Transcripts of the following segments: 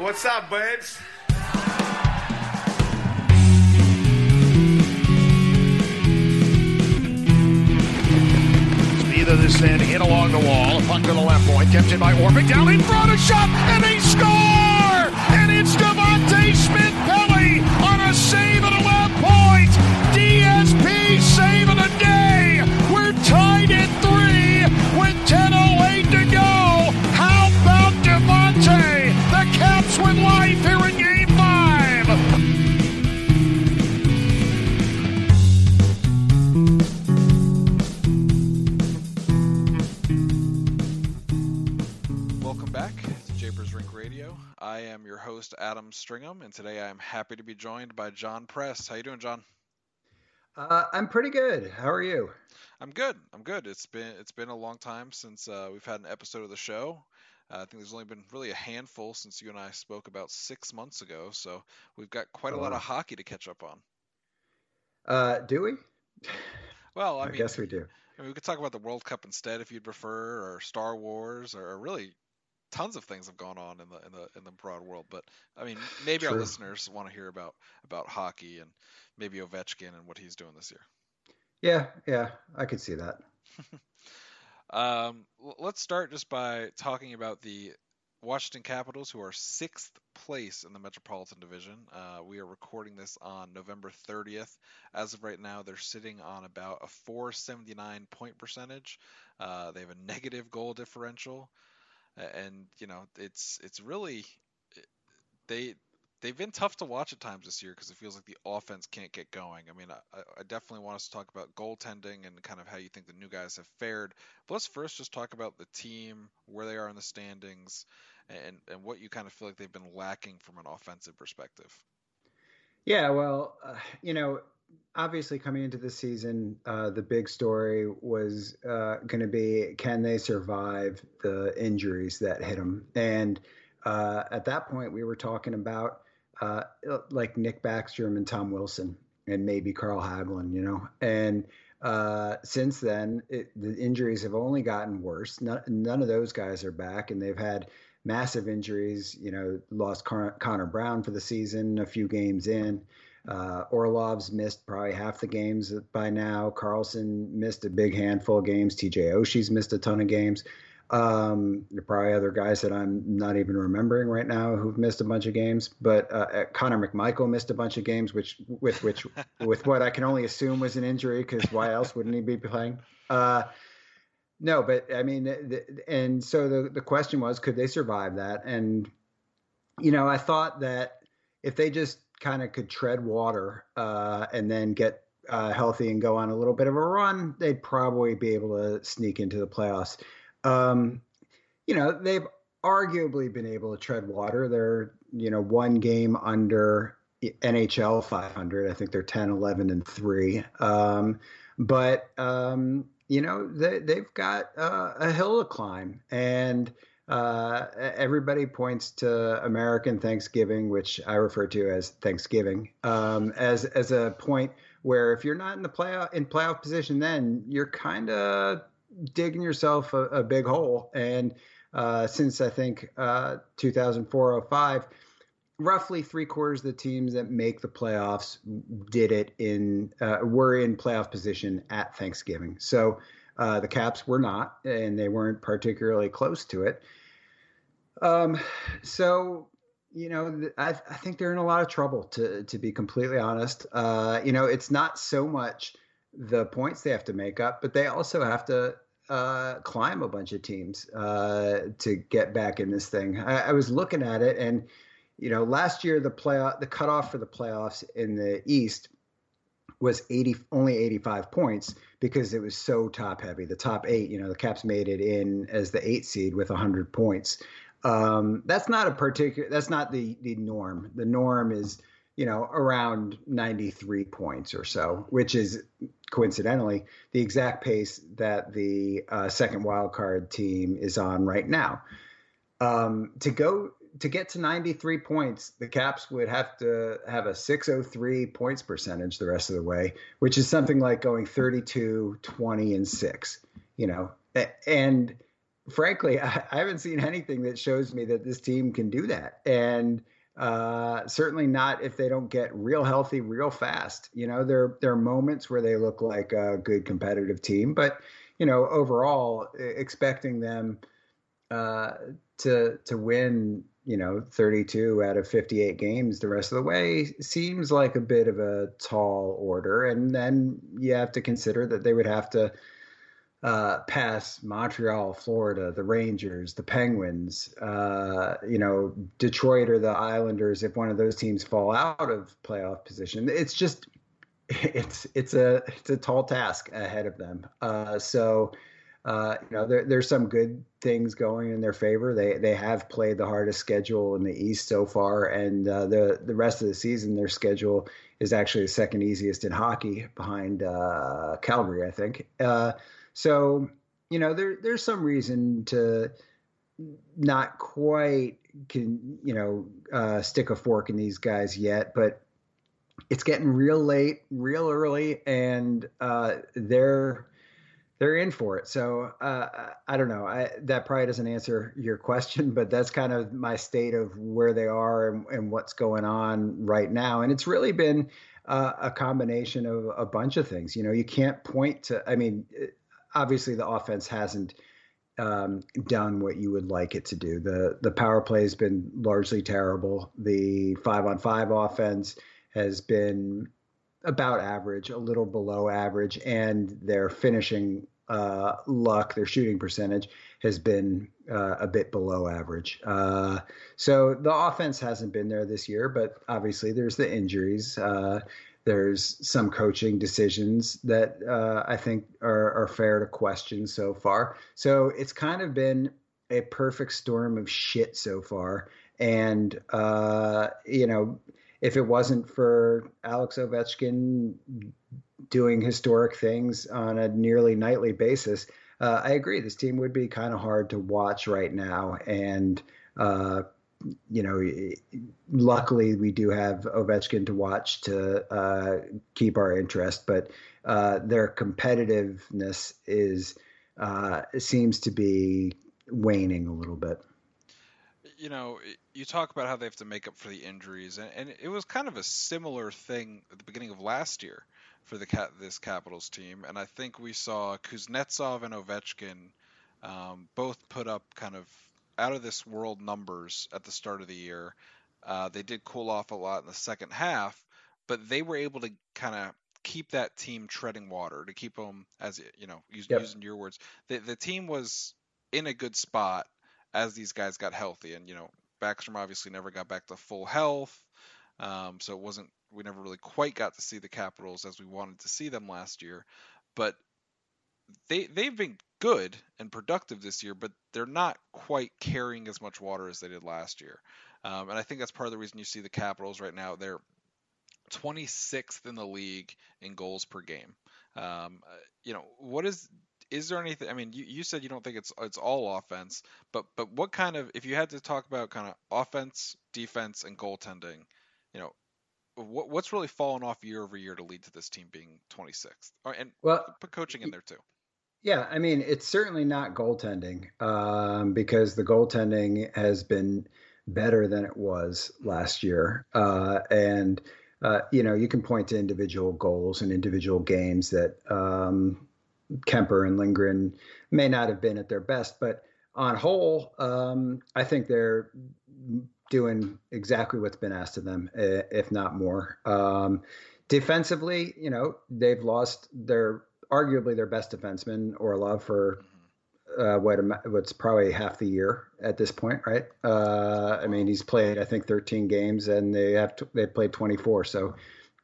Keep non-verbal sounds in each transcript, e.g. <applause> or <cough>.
What's up, babes? Either this end, hit along the wall, a puck to the left point, kept in by Orpik, down in front, a shot, and they score! And it's Devante Smith Pelly on a save host Adam Stringham, and today I am happy to be joined by John Press. How you doing, John? Uh, I'm pretty good. How are you? I'm good. I'm good. It's been it's been a long time since uh, we've had an episode of the show. Uh, I think there's only been really a handful since you and I spoke about six months ago, so we've got quite a lot Oh. of hockey to catch up on. Uh, do we? Well, I, I, mean, guess we do. I mean, we could talk about the World Cup instead if you'd prefer, or Star Wars, or really tons of things have gone on in the in the in the broad world. But I mean, maybe our listeners want to hear about about hockey and maybe Ovechkin and what he's doing this year. Yeah, yeah, I could see that. <laughs> Um, let's start just by talking about the Washington Capitals, who are sixth place in the Metropolitan Division. Uh, we are recording this on November 30th. As of right now, they're sitting on about a 479 point percentage. Uh, they have a negative goal differential, and you know it's it's really they they've been tough to watch at times this year because it feels like the offense can't get going. I mean, I, I definitely want us to talk about goaltending and kind of how you think the new guys have fared. But let's first just talk about the team, where they are in the standings, and and what you kind of feel like they've been lacking from an offensive perspective. Yeah, well, uh, you know, obviously coming into the season, uh, the big story was uh, going to be can they survive the injuries that hit them? And uh, at that point, we were talking about uh, like Nick Backstrom and Tom Wilson and maybe Carl Hagelin, you know. And uh, since then, it, the injuries have only gotten worse. None, none of those guys are back, and they've had massive injuries. You know, lost Con- Connor Brown for the season, a few games in. Uh, Orlov's missed probably half the games by now. Carlson missed a big handful of games. TJ Oshie's missed a ton of games. Um, there are probably other guys that I'm not even remembering right now who've missed a bunch of games. But uh, Connor McMichael missed a bunch of games, which with which <laughs> with what I can only assume was an injury, because why else wouldn't he be playing? Uh, no, but I mean, the, and so the the question was, could they survive that? And you know, I thought that if they just kind of could tread water uh, and then get uh, healthy and go on a little bit of a run, they'd probably be able to sneak into the playoffs. Um, you know, they've arguably been able to tread water. They're, you know, one game under NHL 500. I think they're 10, 11, and 3. Um, but, um, you know, they, they've got uh, a hill to climb. And, uh, everybody points to American Thanksgiving, which I refer to as Thanksgiving, um, as as a point where if you're not in the playoff in playoff position, then you're kind of digging yourself a, a, big hole. And uh, since I think uh, 2004-05, roughly three quarters of the teams that make the playoffs did it in uh, were in playoff position at Thanksgiving. So. Uh, the Caps were not, and they weren't particularly close to it. Um, so you know, I, I, think they're in a lot of trouble. To to be completely honest, uh, you know, it's not so much the points they have to make up, but they also have to uh, climb a bunch of teams uh, to get back in this thing. I, I was looking at it, and you know, last year the playoff, the cutoff for the playoffs in the East was 80 only 85 points because it was so top heavy the top eight you know the caps made it in as the eight seed with 100 points um, that's not a particular that's not the the norm the norm is you know around 93 points or so which is coincidentally the exact pace that the uh, second wild card team is on right now um, to go to get to 93 points, the Caps would have to have a 603 points percentage the rest of the way, which is something like going 32, 20, and 6, you know. And frankly, I, <laughs> I, haven't seen anything that shows me that this team can do that. And uh, certainly not if they don't get real healthy real fast. You know, there there are moments where they look like a good competitive team, but you know, overall, expecting them uh, to to win, you know, 32 out of 58 games the rest of the way seems like a bit of a tall order. And then you have to consider that they would have to uh, pass Montreal, Florida, the Rangers, the Penguins, uh, you know, Detroit or the Islanders if one of those teams fall out of playoff position. It's just <laughs> it's it's a it's a tall task ahead of them. Uh, so uh, you know, there, there's some good things going in their favor. They they have played the hardest schedule in the East so far, and uh, the the rest of the season, their schedule is actually the second easiest in hockey behind uh, Calgary, I think. So, you know, there there's some reason to not quite can you know uh, stick a fork in these guys yet, but it's getting real late, real early, and uh, they're they're in for it. So uh, I don't know. I, that probably doesn't answer your question, but that's kind of my state of where they are and, and what's going on right now. And it's really been uh, a combination of a bunch of things. You know, you can't point to. I mean, obviously the offense hasn't um, done what you would like it to do. The the power play has been largely terrible. The five on five offense has been about average, a little below average, and their finishing uh, luck, their shooting percentage has been uh, a bit below average. Uh, so the offense hasn't been there this year, but obviously there's the injuries. There's some coaching decisions that uh, I think are, are fair to question so far. So it's kind of been a perfect storm of shit so far. And, uh, you know, if it wasn't for Alex Ovechkin doing historic things on a nearly nightly basis, uh, I agree. This team would be kind of hard to watch right now. And, uh, you know, luckily we do have Ovechkin to watch to uh, keep our interest, but uh, their competitiveness is uh, seems to be waning a little bit. You know, you talk about how they have to make up for the injuries, and, and it was kind of a similar thing at the beginning of last year for the this Capitals team, and I think we saw Kuznetsov and Ovechkin um, both put up kind of out of this world numbers at the start of the year. Uh, they did cool off a lot in the second half, but they were able to kind of keep that team treading water to keep them as you know use, yep. using your words. The the team was in a good spot as these guys got healthy, and you know Backstrom obviously never got back to full health, um, so it wasn't we never really quite got to see the Capitals as we wanted to see them last year, but they they've been good and productive this year, but they're not quite carrying as much water as they did last year. Um, and I think that's part of the reason you see the Capitals right now. They're 26th in the league in goals per game. Um, uh, you know, what is is there anything? I mean, you, you said you don't think it's it's all offense, but but what kind of if you had to talk about kind of offense, defense, and goaltending, you know, what what's really fallen off year over year to lead to this team being 26th? and well, put coaching in there too. Yeah, I mean, it's certainly not goaltending um, because the goaltending has been better than it was last year. Uh, and, uh, you know, you can point to individual goals and individual games that um, Kuemper and Lindgren may not have been at their best. But on whole, um, I think they're doing exactly what's been asked of them, if not more. Um, defensively, you know, they've lost their arguably their best defenseman, Orlov, for uh, what what's probably half the year at this point, right? Uh, I mean, he's played I think 13 games, and they have t- they played 24. So,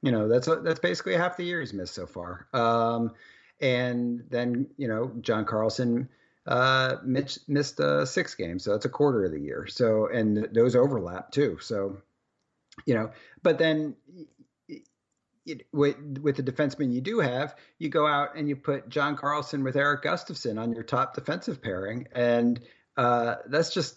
you know, that's a, that's basically half the year he's missed so far. Um, and then you know, John Carlson uh, Mitch missed uh, six games, so that's a quarter of the year. So, and those overlap too. So, you know, but then with, with the defensemen you do have, you go out and you put John Carlson with Erik Gustafsson on your top defensive pairing, and uh, that's just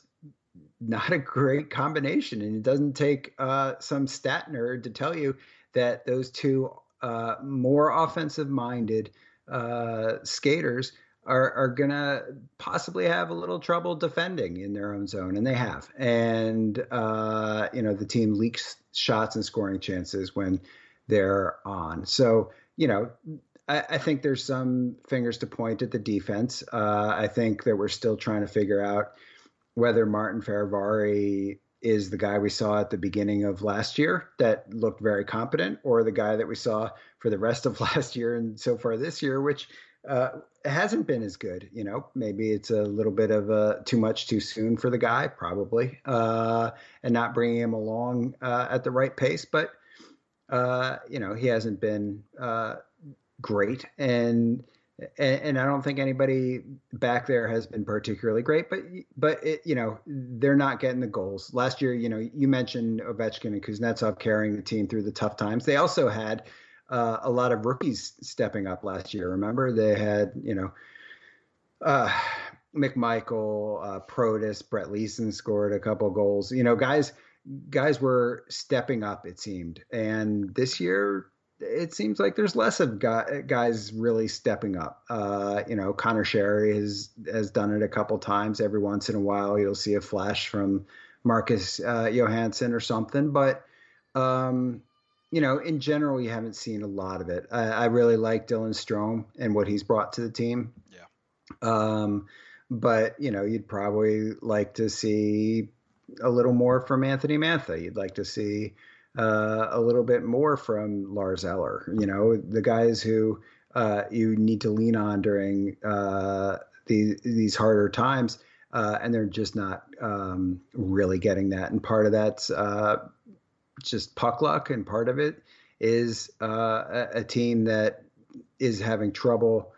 not a great combination. And it doesn't take uh, some stat nerd to tell you that those two uh, more offensive-minded uh, skaters are are gonna possibly have a little trouble defending in their own zone, and they have. And uh, you know, the team leaks shots and scoring chances when they're on. So you know, I, I think there's some fingers to point at the defense. Uh, I think that we're still trying to figure out whether Martin Fehervary is the guy we saw at the beginning of last year that looked very competent, or the guy that we saw for the rest of <laughs> last year and so far this year, which uh, hasn't been as good. You know, maybe it's a little bit of a too much too soon for the guy, probably, uh, and not bringing him along uh, at the right pace. But uh, you know, he hasn't been uh, great, and, and and I don't think anybody back there has been particularly great. But but it, you know, they're not getting the goals. Last year, you know, you mentioned Ovechkin and Kuznetsov carrying the team through the tough times. They also had uh, a lot of rookies stepping up last year. Remember, they had you know. Uh, McMichael, uh, Protas, Brett Leason scored a couple goals. You know, guys, guys were stepping up. It seemed, and this year it seems like there's less of guys really stepping up. Uh, you know, Conor Sheary has has done it a couple times. Every once in a while, you'll see a flash from Marcus uh, Johansson or something. But um, you know, in general, you haven't seen a lot of it. I, I really like Dylan Strome and what he's brought to the team. Yeah. Um, but you know, you'd probably like to see a little more from Anthony Mantha. You'd like to see uh, a little bit more from Lars Eller. You know, the guys who uh, you need to lean on during uh, these these harder times, uh, and they're just not um, really getting that. And part of that's uh, just puck luck, and part of it is uh, a, a, team that is having trouble.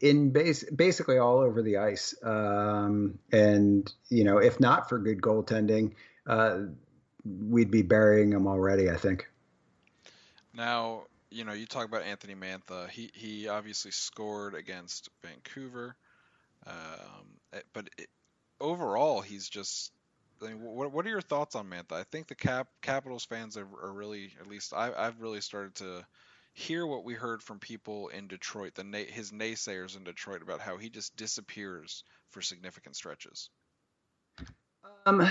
In base, basically all over the ice, um, and you know, if not for good goaltending, uh, we'd be burying him already. I think. Now, you know, you talk about Anthony Mantha. He he obviously scored against Vancouver, um, eh, but it, overall, he's just. I mean, what what are your thoughts on Mantha? I think the Cap Capitals fans are, are really, at least I, I've really started to hear what we heard from people in Detroit, the his naysayers in Detroit about how he just disappears for significant stretches. Um,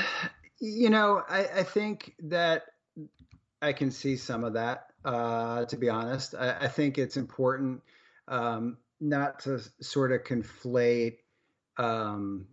you know, I, I think that I can see some of that. Uh, to be honest, I, I think it's important um, not to sort of conflate um,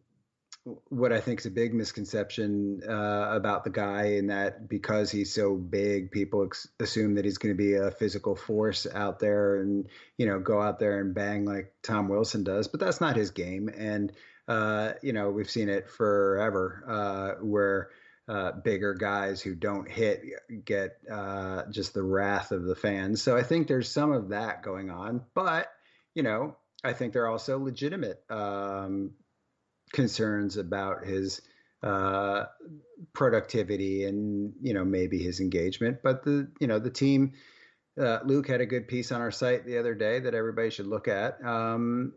what I think is a big misconception uh, about the guy, in that because he's so big, people ex- assume that he's going to be a physical force out there and you know go out there and bang like Tom Wilson does. But that's not his game, and uh, you know we've seen it forever uh, where uh, bigger guys who don't hit get uh, just the wrath of the fans. So I think there's some of that going on, but you know, I think there are also legitimate um, concerns about his uh, productivity and you know maybe his engagement. But the you know the team. Uh, Luke had a good piece on our site the other day that everybody should look at. Um,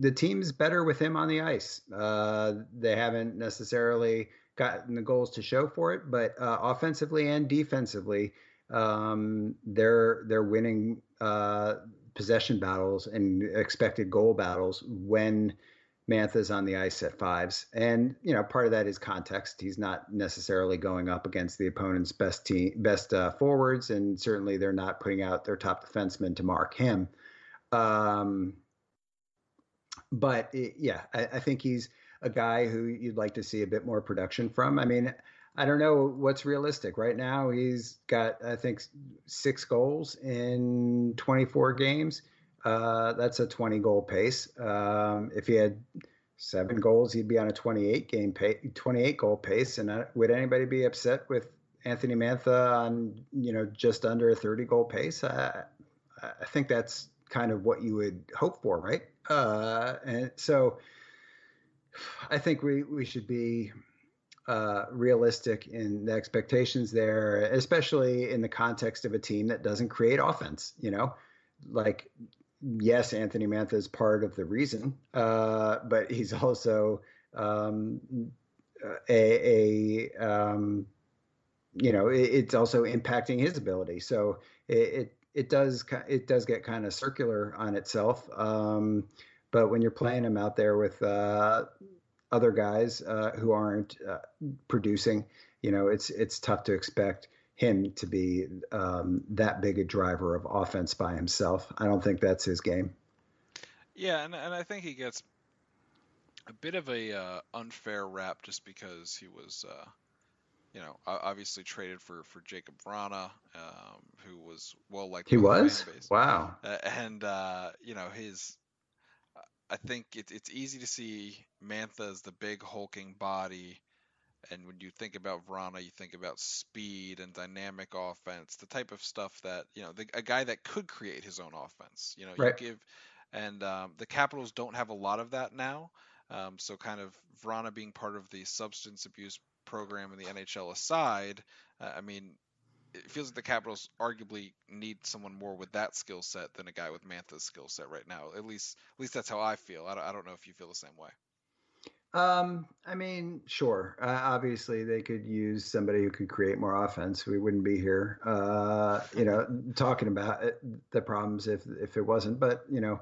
the team's better with him on the ice. Uh, they haven't necessarily gotten the goals to show for it, but uh, offensively and defensively, um, they're they're winning uh, possession battles and expected goal battles when Mantha's on the ice at fives. And you know, part of that is context. He's not necessarily going up against the opponent's best team, best uh, forwards, and certainly they're not putting out their top defenseman to mark him. Um, but it, yeah, I, I think he's a guy who you'd like to see a bit more production from. I mean, I don't know what's realistic. Right now, he's got, I think, six goals in 24 games. Uh, that's a 20 goal pace. Um, if he had seven goals, he'd be on a 28 game pace, 28 goal pace. And uh, would anybody be upset with Anthony Mantha on, you know, just under a 30 goal pace? I, I think that's kind of what you would hope for, right? Uh, and so, I think we we should be uh, realistic in the expectations there, especially in the context of a team that doesn't create offense. You know, like yes, Anthony Mantha is part of the reason, uh, but he's also um, a, a um, you know it, it's also impacting his ability. So it, it, it does it does get kind of circular on itself. Um, But when you're playing him out there with uh, other guys uh, who aren't uh, producing, you know, it's it's tough to expect him to be um, that big a driver of offense by himself. I don't think that's his game. Yeah, and and I think he gets a bit of a uh, unfair rap just because he was, uh, you know, obviously traded for for Jakub Vrana, um, who was well liked. He was wow, uh, and uh, you know his. I think it, it's easy to see Mantha as the big hulking body, and when you think about Vrana, you think about speed and dynamic offense, the type of stuff that you know, the, a guy that could create his own offense. You know, right. you give, and um, the Capitals don't have a lot of that now. Um, so kind of Vrana being part of the substance abuse program in the NHL aside, uh, I mean, it feels like the Capitals arguably need someone more with that skill set than a guy with Mantha's skill set right now. At least, at least that's how I feel. I don't, I don't know if you feel the same way. Um, I mean, sure. Uh, obviously, they could use somebody who could create more offense. We wouldn't be here, uh, you <laughs> know, talking about it, the problems if if it wasn't. But you know,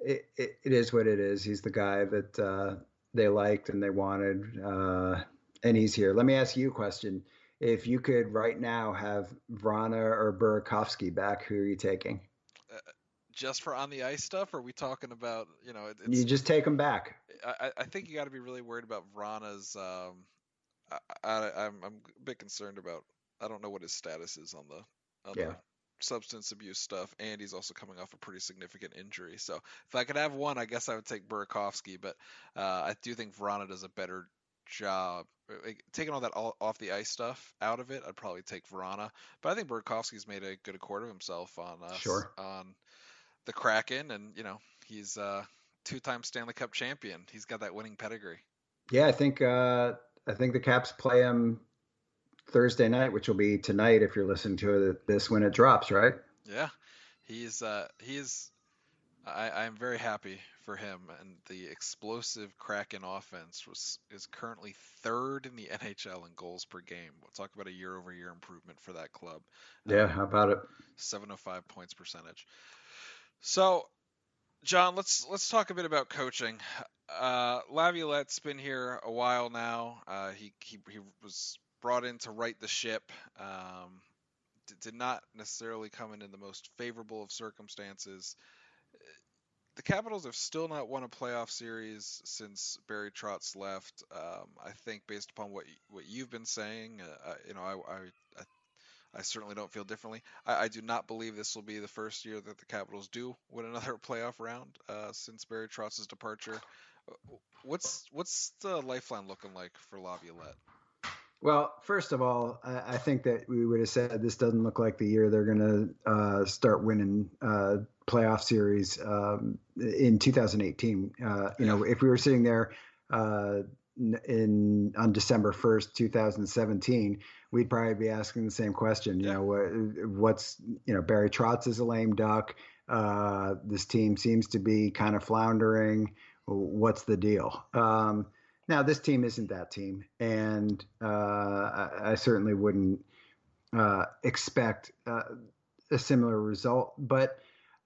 it, it, it is what it is. He's the guy that uh, they liked and they wanted, uh, and he's here. Let me ask you a question. If you could right now have Vrana or Burakovsky back, who are you taking? Uh, just for on the ice stuff, or are we talking about you know? you just take them back. I, I think you got to be really worried about Vrana's. Um, I, I, am I'm a bit concerned about. I don't know what his status is on the on yeah. the substance abuse stuff, and he's also coming off a pretty significant injury. So if I could have one, I guess I would take Burakovsky, but uh, I do think Vrana does a better job. Like, taking all that all, off the ice stuff out of it, I'd probably take Vrana. But I think Burakovsky's made a good accord of himself on uh, sure. on the Kraken, and you know he's a two-time Stanley Cup champion. He's got that winning pedigree. Yeah, I think uh, I think the Caps play him Thursday night, which will be tonight if you're listening to this when it drops, right? Yeah, he's uh, he's. I, I'm very happy for him, and the explosive Kraken offense was is currently third in the <laughs> NHL in goals per game. We'll talk about a year-over-year improvement for that club. Yeah, um, how about it? 705 points percentage. So, John, let's let's talk a bit about coaching. Uh, Laviolette's been here a while now. Uh, he, he he was brought in to right the ship. Um, did not necessarily come in in the most favorable of circumstances. The Capitals have still not won a playoff series since Barry Trotz left. Um, I think, based upon what what you've been saying, uh, you know, I, I, I, I certainly don't feel differently. I, I, do not believe this will be the first year that the Capitals do win another <laughs> playoff round uh, since Barry Trotz's departure. What's what's the lifeline looking like for Laviolette? Well, first of all, I, I, think that we would have said this doesn't look like the year they're going to uh, start winning uh, playoff series um, in 2018. Uh, you know, if we were sitting there uh, in on December 1st, 2017, we'd probably be asking the same question. You know, what, what's you know Barry Trotz is a lame duck. Uh, this team seems to be kind of floundering. What's the deal? Um, now, this team isn't that team, and uh, I, I, certainly wouldn't uh, expect uh, a similar result. But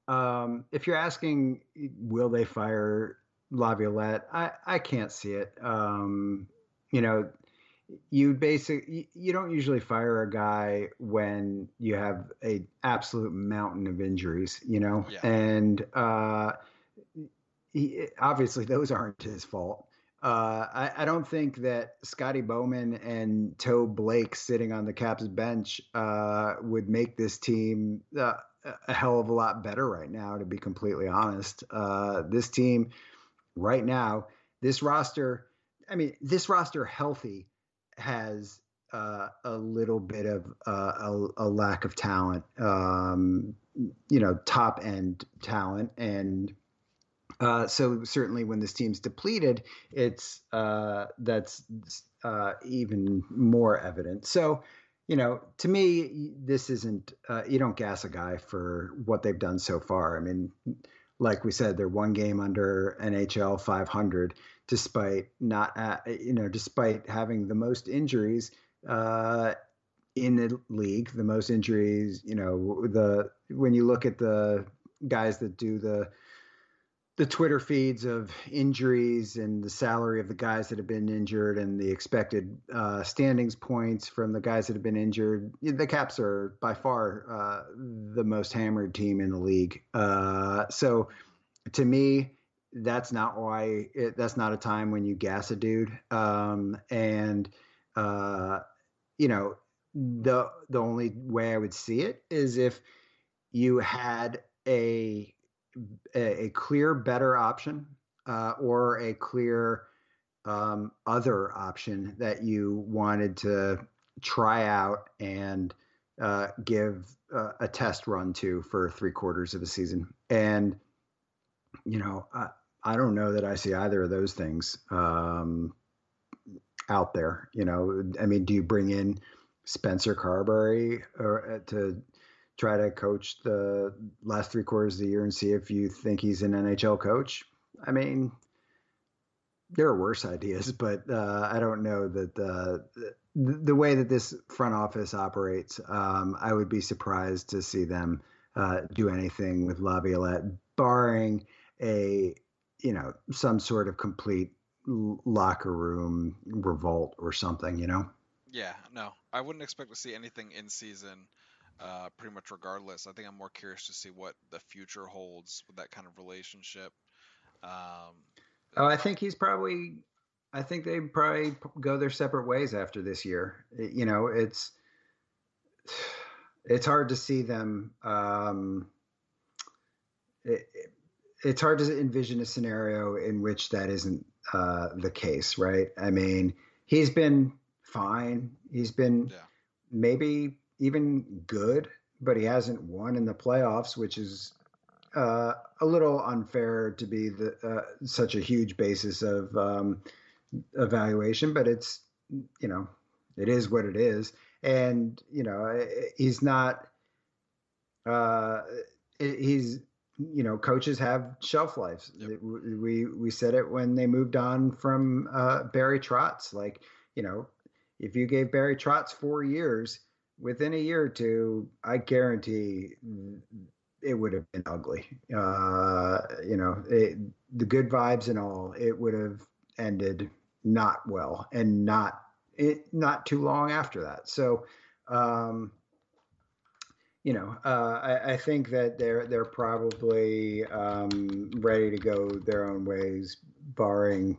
um, if you're asking, will they fire Laviolette? I, I can't see it. Um, you know, you basically you don't usually fire a guy when you have a absolute mountain of injuries. You know, yeah. and uh, he, obviously those aren't his fault. Uh, I, I, don't think that Scotty Bowman and Toe Blake sitting on the Caps bench uh, would make this team uh, a hell of a lot better right now, to be completely honest. Uh, this team, right now, this roster, I mean, this roster healthy has uh, a little bit of uh, a, a, lack of talent, um, you know, top end talent. And uh, so certainly when this team's depleted, it's uh, that's uh, even more evident. So, you know, to me, this isn't uh, you don't gas a guy for what they've done so far. I mean, like we said, they're one game under NHL 500, despite not at, you know despite having the most injuries uh, in the league, the most injuries. You know, the when you look at the guys that do the the Twitter feeds of injuries and the salary of the guys that have been injured and the expected uh, standings points from the guys that have been injured. The Caps are by far uh, the most hammered team in the league. Uh, so to me, that's not why it, that's not a time when you gas a dude. Um, and uh, you know, the the only way I would see it is if you had a a, a clear better option uh, or a clear um, other option that you wanted to try out and uh, give uh, a test run to for three quarters of the season. And, you know, I, I don't know that I see either of those things um, out there. You know, I mean, do you bring in Spencer Carbery or, uh, to try to coach the last three quarters of the year and see if you think he's an NHL coach. I mean, there are worse <laughs> ideas, but uh, I don't know that the, the way that this front office operates, um, I would be surprised to see them uh, do anything with Laviolette, barring a you know some sort of complete locker room revolt or something. You know. Yeah, no, I wouldn't expect to see anything in season uh, pretty much regardless. I think I'm more curious to see what the future holds with that kind of relationship. Um, oh, I think he's probably. I think they probably go their separate ways after this year. It, you know, it's <sighs> it's hard to see them. Um, it, it's hard to envision a scenario in which that isn't uh, the case, right? I mean, he's been fine. He's been yeah. maybe even good, but he hasn't won in the playoffs, which is uh, a little unfair to be the uh, such a huge basis of um, evaluation. But it's you know it is what it is, and you know he's not. Uh, he's you know coaches have shelf lives. Yep. We we said it when they moved on from uh, Barry Trotz. Like you know, if you gave Barry Trotz four years within a year or two, I guarantee it would have been ugly. Uh, you know, it, the good vibes and all, it would have ended not well and not it not too long after that. So, um, you know, uh, I, I, think that they're they're probably um, ready to go their own ways, barring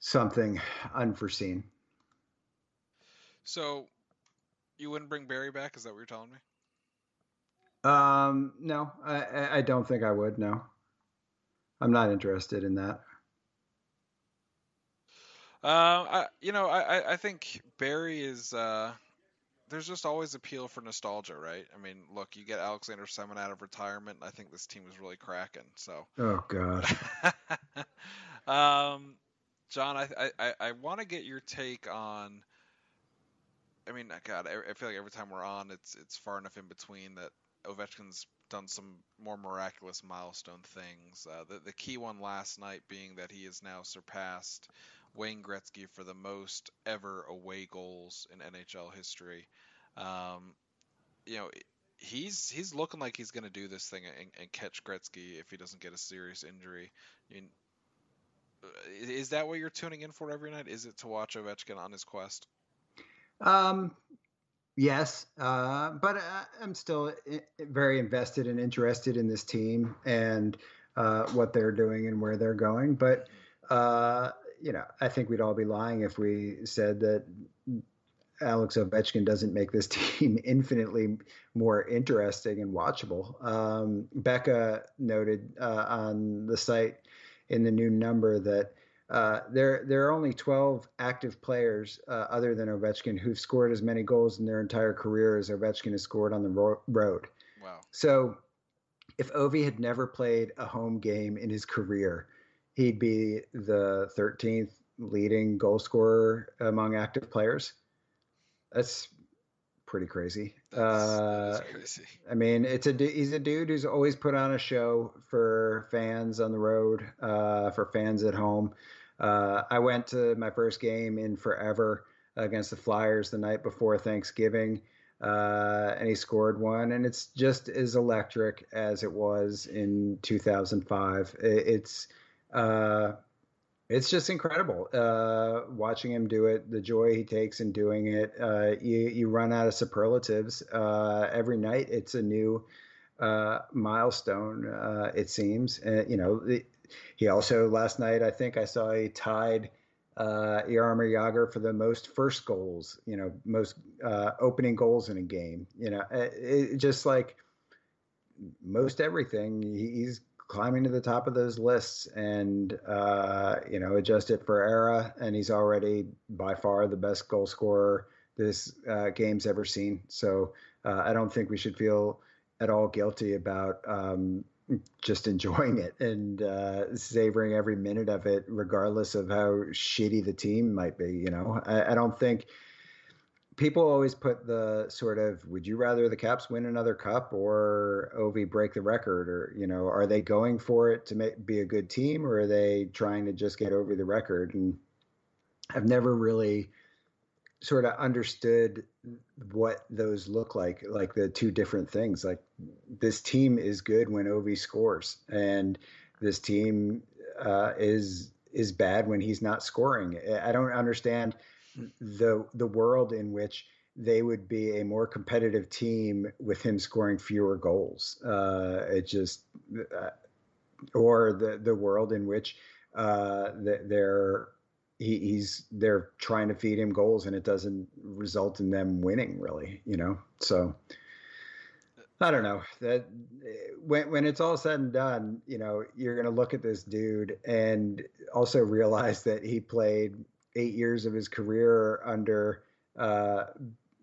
something unforeseen. So you wouldn't bring Barry back? Is that what you're telling me? Um, no, I, I don't think I would. No, I'm not interested in that. Uh, I, you know, I, I think Barry is. Uh, there's just always appeal for nostalgia, right? I mean, look, you get Alexander Semin out of retirement. I think this team was really cracking. So. Oh God. <laughs> um, John, I I, I want to get your take on I mean, God, I feel like every time we're on, it's it's far enough in between that Ovechkin's done some more miraculous milestone things. Uh, the the key one last night being that he has now surpassed Wayne Gretzky for the most ever away goals in NHL history. Um, you know, he's he's looking like he's going to do this thing and, and, catch Gretzky if he doesn't get a serious injury. I mean, is that what you're tuning in for every night? Is it to watch Ovechkin on his quest? Um, yes, uh, but uh, I'm still very invested and interested in this team and uh, what they're doing and where they're going. But uh, you know, I think we'd all be lying if we said that Alex Ovechkin doesn't make this <laughs> team infinitely more interesting and watchable. Um, Becca noted uh, on the site in the new number that uh, there, there are only 12 active players uh, other than Ovechkin who've scored as many goals in their entire career as Ovechkin has scored on the ro- road. Wow. So if Ovi had never played a home game in his career, he'd be the 13th leading goal scorer among active players. That's pretty crazy. <laughs> Uh, crazy. I mean, it's a he's a dude who's always put on a show for fans on the road, uh, for fans at home. Uh, I went to my first game in forever against the Flyers the night before Thanksgiving. uh, and he scored one, and it's just as electric as it was in 2005. It's uh, it's just incredible uh, watching him do it. The joy he takes in doing it. Uh, you you run out of superlatives uh, every night. It's a new uh, milestone. Uh, it seems. you know, the, he also last night I think I saw he tied uh, Jaromir Jagr for the most first goals. You know, most uh, opening goals in a game. You know, it, it, just like most everything, he's climbing to the top of those lists and uh, you know adjusted for era and he's already by far the best goal scorer this uh, game's ever seen so uh, i don't think we should feel at all guilty about um, just enjoying it and uh, savoring every minute of it regardless of how shitty the team might be you know? I, I don't think people always put the sort of would you rather the Caps win another cup or Ovi break the record? or you know are they going for it to make, be a good team or are they trying to just get over the record? And I've never really sort of understood what those look like like the two different things like this team is good when Ovi scores and this team uh, is is bad when he's not scoring I don't understand the the world in which they would be a more competitive team with him scoring fewer goals. Uh, it just, uh, or the the world in which uh, they're he, he's they're trying to feed him goals and it doesn't result in them winning really, you know. So I don't know that when when it's all said and done, you know, you're going to look at this dude and also realize that he played eight years of his career under uh,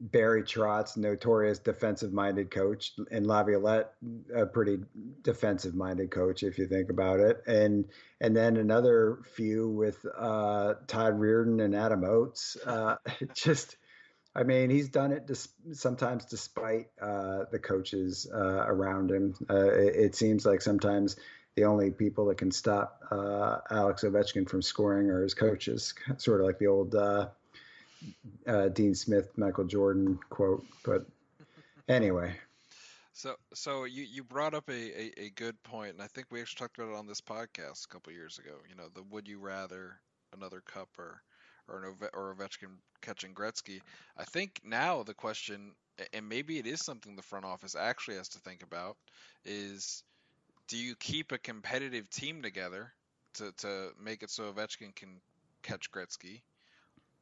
Barry Trotz, notorious defensive-minded coach, and Laviolette, a pretty defensive-minded coach, if you think about it, and and then another few with uh, Todd Reirden and Adam Oates. Uh, <laughs> just, I mean, he's done it dis- sometimes despite uh, the coaches uh, around him. Uh, it, it, seems like sometimes the only people that can stop uh, Alex Ovechkin from scoring are his coaches, <laughs> sort of like the old uh, uh, Dean Smith, Michael Jordan quote. But anyway. So, so you, you brought up a, a, a, good point, and I think we actually talked about it on this podcast a couple years ago. You know, the would you rather another cup or or an Ove, or Ovechkin catching Gretzky? I think now the question, and maybe it is something the front office actually has to think about, is do you keep a competitive team together to, to make it so Ovechkin can catch Gretzky,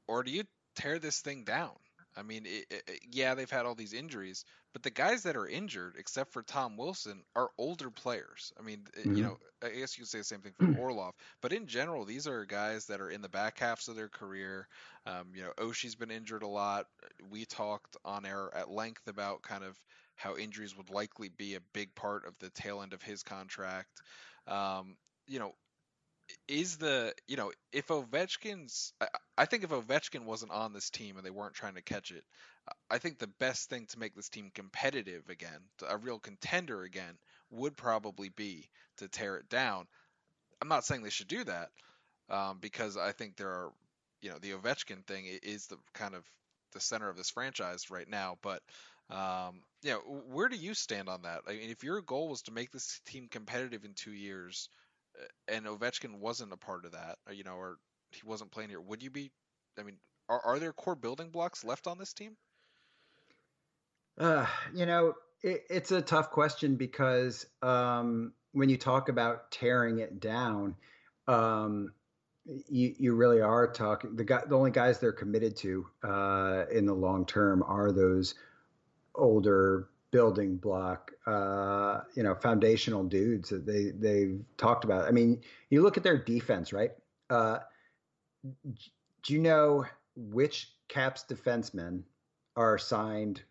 or do you tear this thing down? I mean, it, it, yeah, they've had all these injuries, but the guys that are injured, except for Tom Wilson, are older players. I mean, mm-hmm. you know, I guess you could say the same thing for <clears throat> Orlov, but in general, these are guys that are in the back halves of their career. Um, you know, Oshie's been injured a lot. We talked on air at length about kind of how injuries would likely be a big part of the tail end of his contract. Um, you know, is the you know if Ovechkin's I, I, think if Ovechkin wasn't on this team and they weren't trying to catch it, I think the best thing to make this team competitive again, a real contender again, would probably be to tear it down. I'm not saying they should do that um, because I think there are you know the Ovechkin thing is the kind of the center of this franchise right now, but um, yeah, where do you stand on that? I mean, if your goal was to make this team competitive in two years, and Ovechkin wasn't a part of that, you know, or he wasn't playing here, would you be? I mean, are are there core building blocks left on this team? Uh, you know, it, it's a tough question because um, when you talk about tearing it down, um, you, you really are talking the guy. The only guys they're committed to uh, in the long term are those older building block, uh, you know, foundational dudes that they they've talked about. I mean, you look at their defense, right? Uh, do you know which Caps defensemen are signed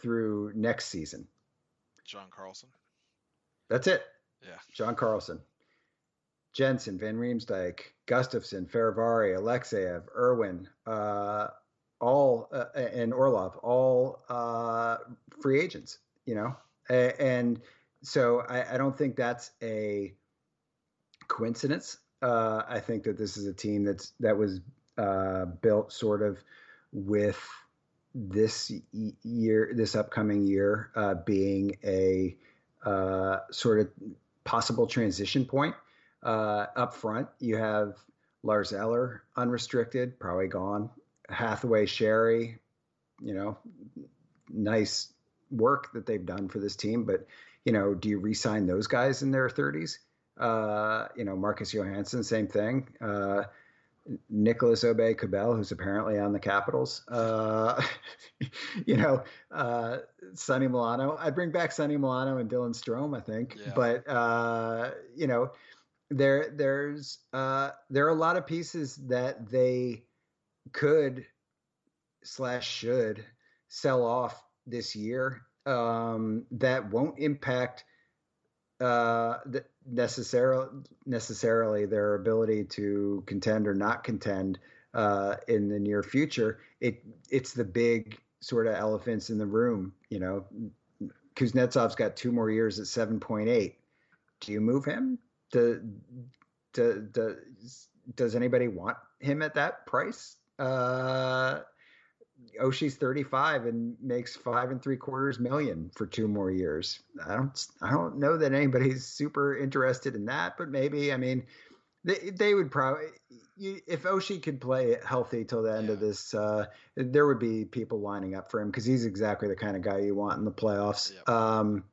through next season? John Carlson. That's it. Yeah. John Carlson. Jensen, Van Riemsdyk, Gustafsson, Fehervary, Alexeyev, Irwin, uh, all uh, and Orlov, all uh, free agents, you know, and so I, I, don't think that's a coincidence. Uh, I think that this is a team that's that was uh, built sort of with this year, this upcoming year, uh, being a uh, sort of possible transition point. Up front, you have Lars Eller, unrestricted, probably gone. Hathaway, Sheary, you know, nice work that they've done for this team. But, you know, do you re-sign those guys in their 30s? Uh, you know, Marcus Johansson, same thing. Uh, Nicolas Aube-Kubel, who's apparently on the Capitals. Uh, <laughs> you know, uh, Sonny Milano. I'd bring back Sonny Milano and Dylan Strome, I think. Yeah. But uh, you know, there there's uh, there are a lot of pieces that they could slash should sell off this year um, that won't impact uh, necessarily necessarily their ability to contend or not contend uh, in the near future. It it's the big sort of elephants in the room. You know, Kuznetsov's got two more years at seven point eight. Do you move him? Do, do, do, does anybody want him at that price? Uh, Oshie's 35 and makes five and three quarters million for two more years. I don't, I don't know that anybody's super interested in that, but maybe, I mean, they, they would probably, if Oshie could play healthy till the end yeah. of this, uh, there would be people lining up for him because he's exactly the kind of guy you want in the playoffs. Yep. Um,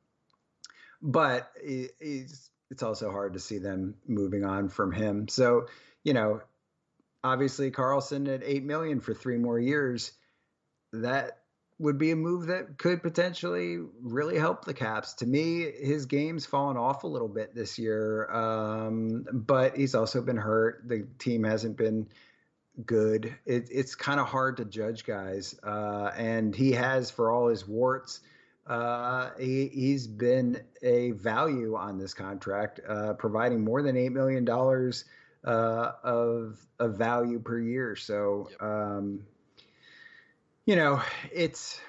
but he, he's, it's also hard to see them moving on from him. So, you know, obviously Carlson at eight million for three more years that would be a move that could potentially really help the Caps. To me, his game's fallen off a little bit this year, um, but he's also been hurt. The team hasn't been good. It, it's kind of hard to judge guys, uh, and he has, for all his warts, uh, he, has been a value on this contract, uh, providing more than eight million dollars uh, of of value per year. So. Yep. Um, you know, it's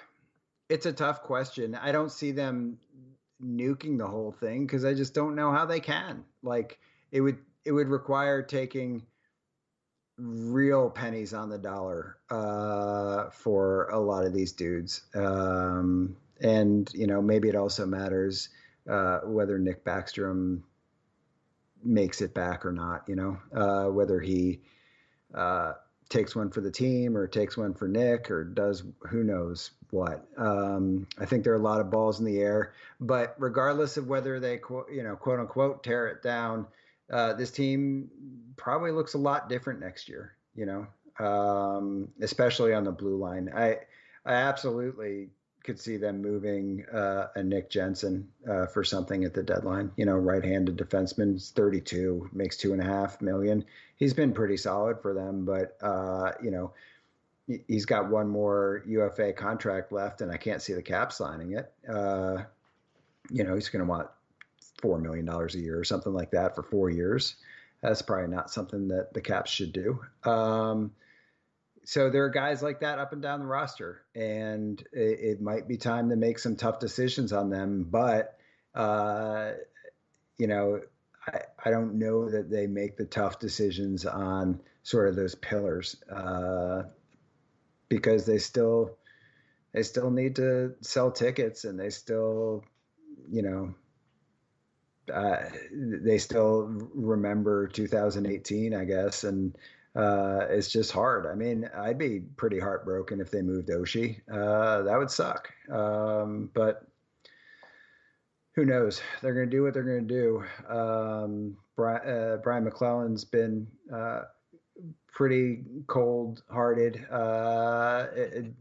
it's a tough question. I don't see them nuking the whole thing because I just don't know how they can. Like it would it would require taking real pennies on the dollar uh, for a lot of these dudes. Um, and you know, maybe it also matters uh, whether Nick Backstrom makes it back or not. You know, uh, whether he uh, takes one for the team or takes one for Nick or does who knows what. Um, I think there are a lot of balls in the air, but regardless of whether they you know quote unquote tear it down, uh, this team probably looks a lot different next year. You know, um, especially on the blue line. I I absolutely could see them moving uh, a Nick Jensen uh, for something at the deadline. You know, right-handed defenseman, 32, makes two and a half million. He's been pretty solid for them, but uh, you know, he's got one more UFA contract left, and I can't see the cap signing it. Uh, you know, he's going to want four million dollars a year or something like that for four years. That's probably not something that the Caps should do. Um, so there are guys like that up and down the roster, and it, it might be time to make some tough decisions on them. But uh, you know, I, I don't know that they make the tough decisions on sort of those pillars uh, because they still they still need to sell tickets and they still you know uh, they still remember 2018 i guess and uh, it's just hard. I mean, I'd be pretty heartbroken if they moved Oshie. Uh, that would suck. Um, but who knows? They're going to do what they're going to do. Um, Brian, uh, Brian MacLellan's been uh, pretty cold-hearted uh,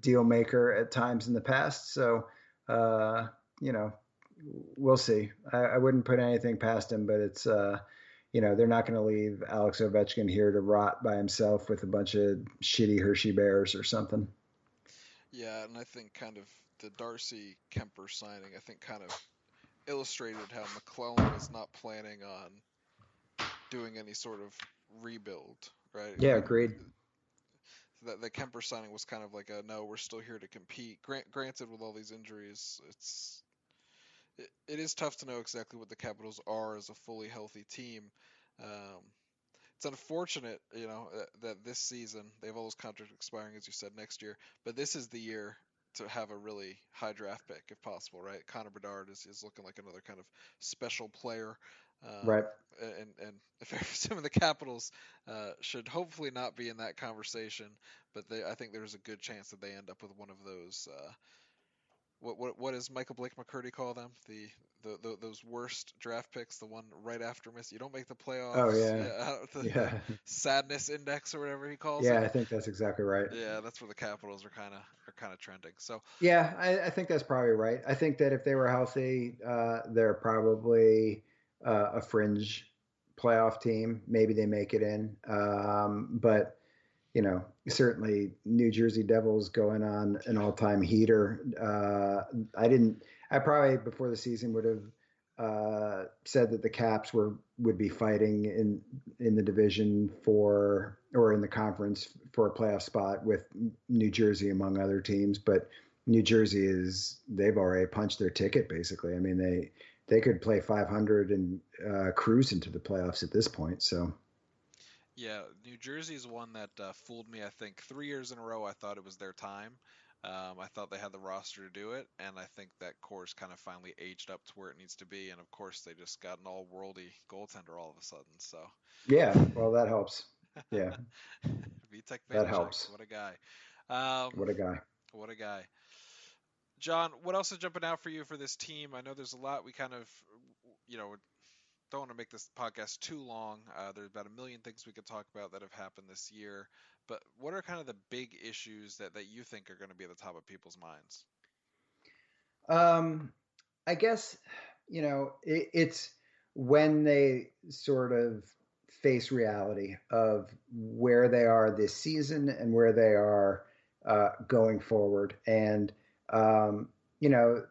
deal maker at times in the past. So, uh, you know, we'll see. I, I, wouldn't put anything past him, but it's you know, they're not going to leave Alex Ovechkin here to rot by himself with a bunch of shitty Hershey Bears or something. Yeah, and I think kind of the Darcy Kuemper signing, I think kind of illustrated how MacLellan is not planning on doing any sort of rebuild, right? Yeah, agreed. That the Kemper signing was kind of like a no, we're still here to compete. Grant, granted, with all these injuries, it's it, it is tough to know exactly what the Capitals are as a fully healthy team. Um, it's unfortunate, you know, that, that this season they have all those contracts expiring, as you said, next year. But this is the year to have a really high draft pick, if possible, right? Connor Bedard is, is looking like another kind of special player. Um, right. And and <laughs> some of the Capitals uh, should hopefully not be in that conversation, but they, I think there's a good chance that they end up with one of those. Uh, what what what does Micah Blake McCurdy call them? The, the, the those worst draft picks, the one right after miss. You don't make the playoffs. Oh yeah, <laughs> yeah, the yeah. sadness index or whatever he calls yeah, it. I think that's exactly right. Yeah, that's where the Capitals are kind of are kind of trending. So yeah, I, I, think that's probably right. I think that if they were healthy, uh, they're probably uh, a fringe playoff team. Maybe they make it in, um, but you know, certainly New Jersey Devils going on an all-time heater. Uh, I didn't. I probably before the season would have uh, said that the Caps were would be fighting in in the division for or in the conference for a playoff spot with New Jersey among other teams, but New Jersey is they've already punched their ticket basically. I mean they they could play 500 and uh, cruise into the playoffs at this point. So yeah, New Jersey is one that uh, fooled me. I think three years in a row, I thought it was their time. Um, I thought they had the roster to do it, and I think that core's kind of finally aged up to where it needs to be. And of course, they just got an all-worldy goaltender all of a sudden. So yeah, well, that helps. Yeah, <laughs> Vitek that helps. What a guy! Um, what a guy! What a guy! John, what else is jumping out for you for this team? I know there's a lot we kind of, you know, don't want to make this podcast too long. Uh, there's about a million things we could talk about that have happened this year. But what are kind of the big issues that, that you think are going to be at the top of people's minds? Um, I guess, you know, it, it's when they sort of face reality of where they are this season and where they are uh, going forward. And, um, you know,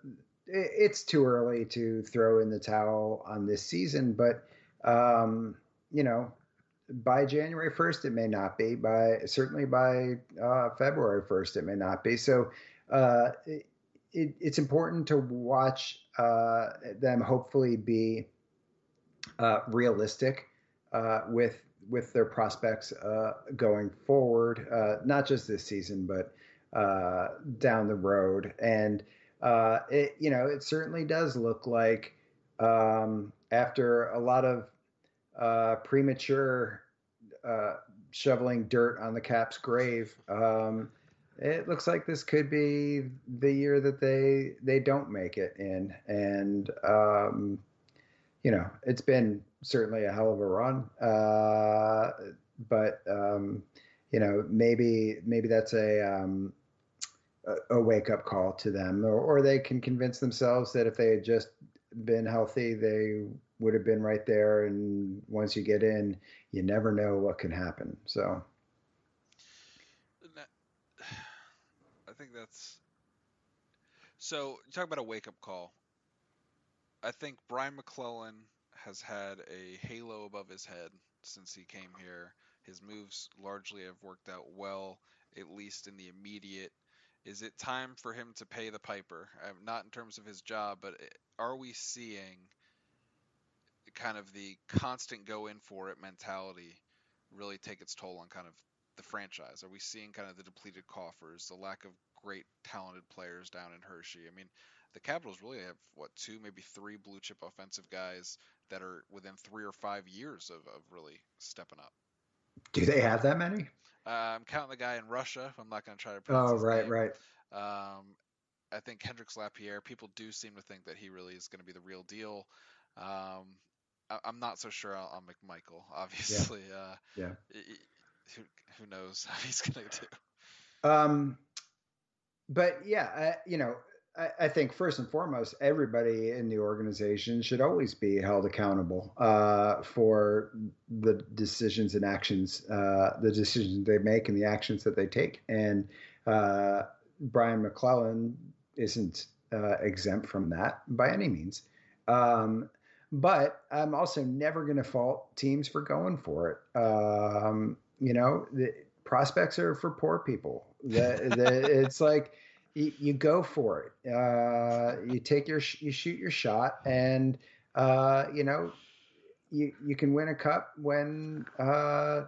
it's too early to throw in the towel on this season, but um, you know, by January 1st, it may not be. By certainly by uh, February 1st, it may not be. So uh, it, it, it's important to watch uh, them hopefully be uh, realistic uh, with with their prospects uh, going forward, not just this season, but down the road and uh, it you know it certainly does look like um, after a lot of uh, premature uh, shoveling dirt on the Caps' grave, um, it looks like this could be the year that they they don't make it in, and um, you know it's been certainly a hell of a run, uh, but um, you know maybe maybe that's a a, wake up call to them, or, or they can convince themselves that if they had just been healthy, they would have been right there. And once you get in, you never know what can happen. So, <sighs> I think that's so. Talk about a wake up call. I think Brian MacLellan has had a halo above his head since he came here. His moves largely have worked out well, at least in the immediate is it time for him to pay the piper? Uh, not in terms of his job, but eh, are we seeing kind of the constant go in for it mentality really take its toll on kind of the franchise? Are we seeing kind of the depleted coffers, the lack of great talented players down in Hershey? I mean, the Capitals really have what two, maybe three blue chip offensive guys that are within three or five years of, of really stepping up. Do they have that many? Uh, I'm counting the guy in Russia. I'm not going to try to. Oh, right, name. right. Um, I think Hendrix Lapierre. People do seem to think that he really is going to be the real deal. Um, I, am not so sure on, on McMichael. Obviously, yeah. Uh, yeah. who, who knows <laughs> how he's going to do? Um, but yeah, I, you know, I, I, think first and foremost, everybody in the organization should always be held accountable uh, for the decisions and actions, uh, the decisions they make and the actions that they take. And uh, Brian MacLellan isn't uh, exempt from that by any means. Um, but I'm also never going to fault teams for going for it. Um, you know, the prospects are for poor people. The, the, <laughs> it's like you, you go for it. Uh, you take your you shoot your shot, and uh, you know you you can win a cup when uh,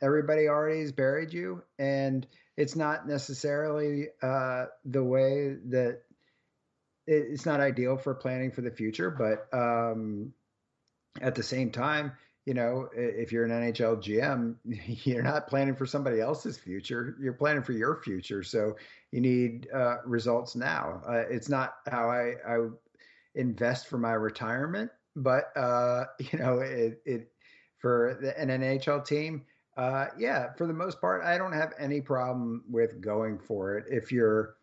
everybody already has buried you, and it's not necessarily uh, the way that it, it's not ideal for planning for the future, but um, at the same time, you know, if you're an NHL GM, <laughs> you're not planning for somebody else's future. You're planning for your future. So you need uh, results now. Uh, it's not how I, I invest for my retirement, but uh, <laughs> you know, it, it for the, an NHL team. Uh, yeah, for the most part, I don't have any problem with going for it if you're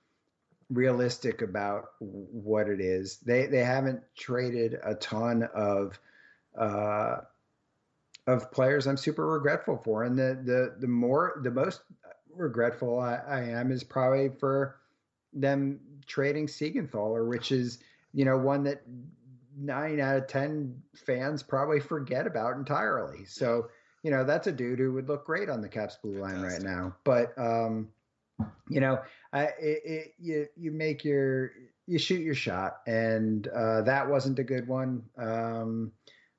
realistic about what it is. They they haven't traded a ton of uh, of players I'm super regretful for. And the the the more the most regretful I, I am is probably for them trading Siegenthaler, which is you know one that nine out of ten fans probably forget about entirely. So you know that's a dude who would look great on the Caps blue line Fantastic. right now. But um, you know, I, it, it, you you make your you shoot your shot, and uh, that wasn't a good one. Um,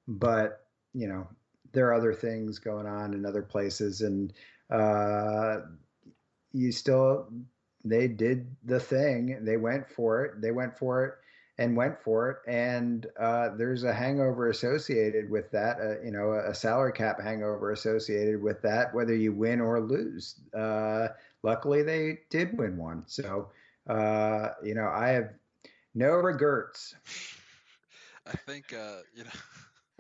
but you know, there are other things going on in other places, and uh, you still they did the thing. They went for it. They went for it and went for it. And uh, there's a hangover associated with that. Uh, you know, a salary cap hangover associated with that, whether you win or lose. Uh, luckily, they did win one. So, uh, you know, I have no regrets. <laughs> I think uh, you know.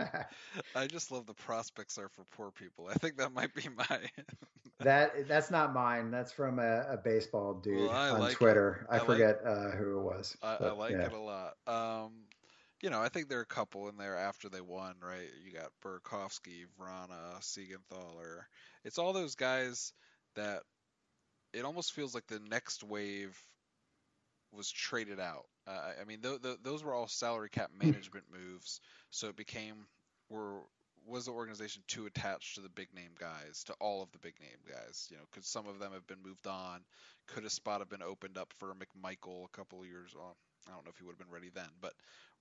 <laughs> I just love the prospects are for poor people. I think that might be my. <laughs> that that's not mine. That's from a, a baseball dude well, on like Twitter. I, I, forget uh, who it was. I, but, I like yeah. it a lot. Um, you know, I think there are a couple in there after they won, right? You got Burakovsky, Vrana, Siegenthaler. It's all those guys that it almost feels like the next wave was traded out. Uh, I mean, th- th- those were all salary cap management moves, so it became were was the organization too attached to the big name guys, to all of the big name guys? You know, could some of them have been moved on? Could a spot have been opened up for McMichael a couple of years? Well, I don't know if he would have been ready then, but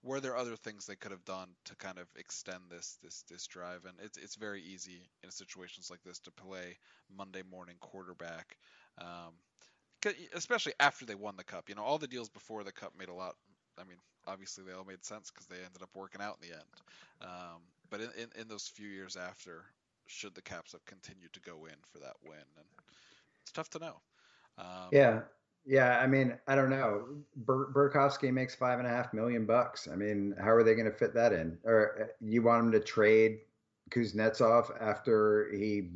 were there other things they could have done to kind of extend this this this drive? And it's it's very easy in situations like this to play Monday morning quarterback. Um, especially after they won the cup. You know, all the deals before the cup made a lot. I mean, obviously they all made sense because they ended up working out in the end. Um, but in, in, in those few years after, should the Caps have continued to go in for that win, and it's tough to know. Um, yeah, yeah. I mean, I don't know. Bur- Burakovsky makes five and a half million bucks. I mean, how are they going to fit that in? Or uh, you want him to trade Kuznetsov after he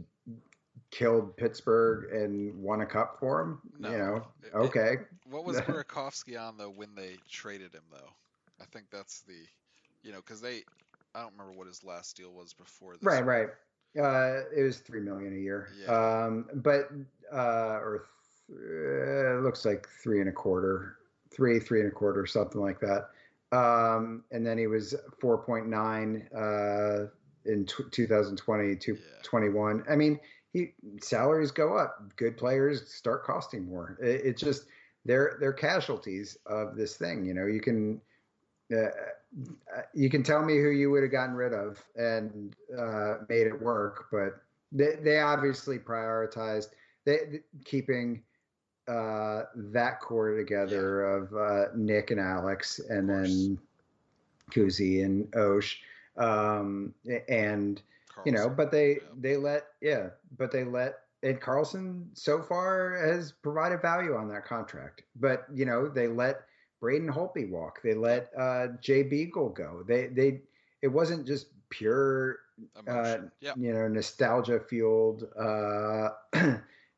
killed Pittsburgh and won a cup for him. No. You know, okay. It, what was <laughs> Burakovsky on though when they traded him though? I think that's the, you know, because they, I don't remember what his last deal was before this. Right, right. Uh, it was three million a year. Yeah. Um, but uh, or th- uh, it looks like three and a quarter, three, three and a quarter, something like that. Um, and then he was four point nine uh, in t- 2020, yeah. 21. I mean, he salaries go up. Good players start costing more. It, it's just they're they're casualties of this thing. You know, you can uh, you can tell me who you would have gotten rid of and uh, made it work, but they they obviously prioritized they, keeping uh, that core together of uh, Nick and Alex, and then Kuzi and Osh, um, and Carlson. you know, but they yeah. they let yeah, but they let and Carlson so far has provided value on that contract. But you know, they let Braden Holtby walk. They let uh, Jay Beagle go. They they it wasn't just pure uh, yep. you know nostalgia fueled. Uh, <clears throat>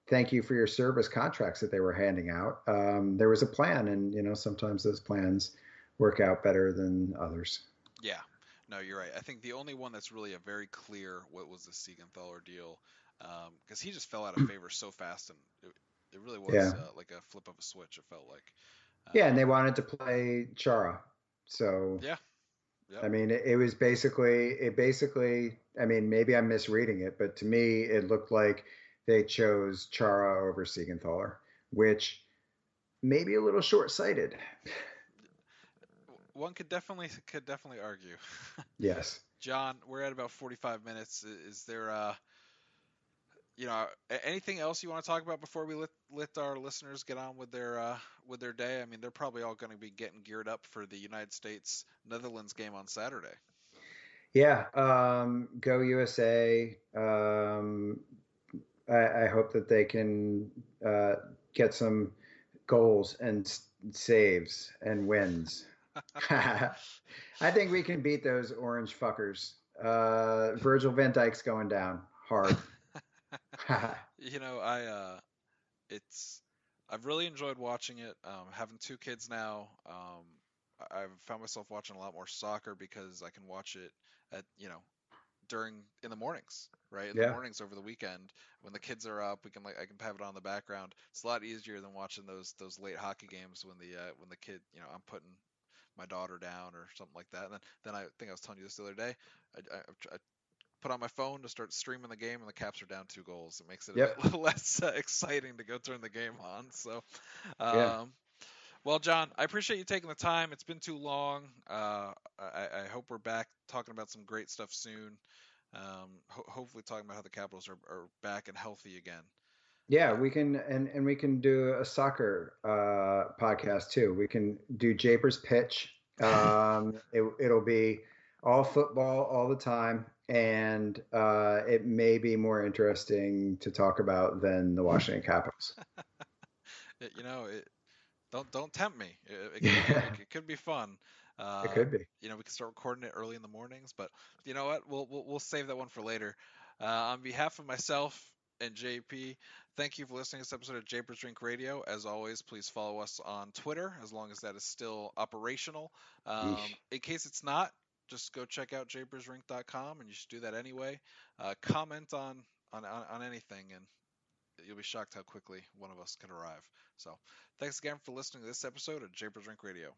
thank you for your service contracts that they were handing out. Um, there was a plan, and you know sometimes those plans work out better than others. Yeah, no, you're right. I think the only one that's really a very clear what was the Siegenthaler deal, because um, he just fell out of <clears throat> favor so fast, and it, it really was yeah. uh, like a flip of a switch. It felt like. Um, yeah, and they wanted to play Chara, so yeah. Yep. I mean, it, it, was basically it basically. I mean, maybe I'm misreading it, but to me, it looked like they chose Chara over Siegenthaler, which may be a little short-sighted <laughs> one could definitely could definitely argue. <laughs> yes. John, we're at about 45 minutes. Is there uh you know anything else you want to talk about before we let let our listeners get on with their uh with their day? I mean, they're probably all going to be getting geared up for the United States Netherlands game on Saturday. Yeah, um, go USA. Um, I, I, hope that they can uh, get some goals and saves and wins. <laughs> I think we can beat those orange fuckers. Uh, Virgil van Dijk's going down hard. <laughs> <laughs> you know, I uh, it's I've really enjoyed watching it. Um, having two kids now, um, I've found myself watching a lot more soccer because I can watch it at you know during in the mornings, right? In yeah. the mornings over the weekend when the kids are up, we can like I can have it on the background. It's a lot easier than watching those those late hockey games when the uh, when the kid you know I'm putting my daughter down or something like that. And then then I think I was telling you this the other day. I, I, I put on my phone to start streaming the game, and the Caps are down two goals. It makes it yep. a little <laughs> less uh, exciting to go turn the game on. So, um, yeah. Well, John, I appreciate you taking the time. It's been too long. Uh, I, I, hope we're back talking about some great stuff soon. Um, ho- hopefully, talking about how the Capitals are, are back and healthy again. Yeah, we can, and and we can do a soccer uh, podcast too. We can do Japers pitch. Um, <laughs> it, it'll be all football all the time, and uh, it may be more interesting to talk about than the Washington <laughs> Capitals. you know, it, don't don't tempt me. It, it, yeah. it, it could be fun. Uh, it could be. You know, we can start recording it early in the mornings, but you know what? We'll we'll, we'll save that one for later. Uh, on behalf of myself and JP, thank you for listening to this episode of Japers Rink Radio. As always, please follow us on Twitter as long as that is still operational. Um, in case it's not, just go check out japersrink.com and you should do that anyway. Uh, comment on, on on anything and you'll be shocked how quickly one of us can arrive. So, thanks again for listening to this episode of Japers Rink Radio.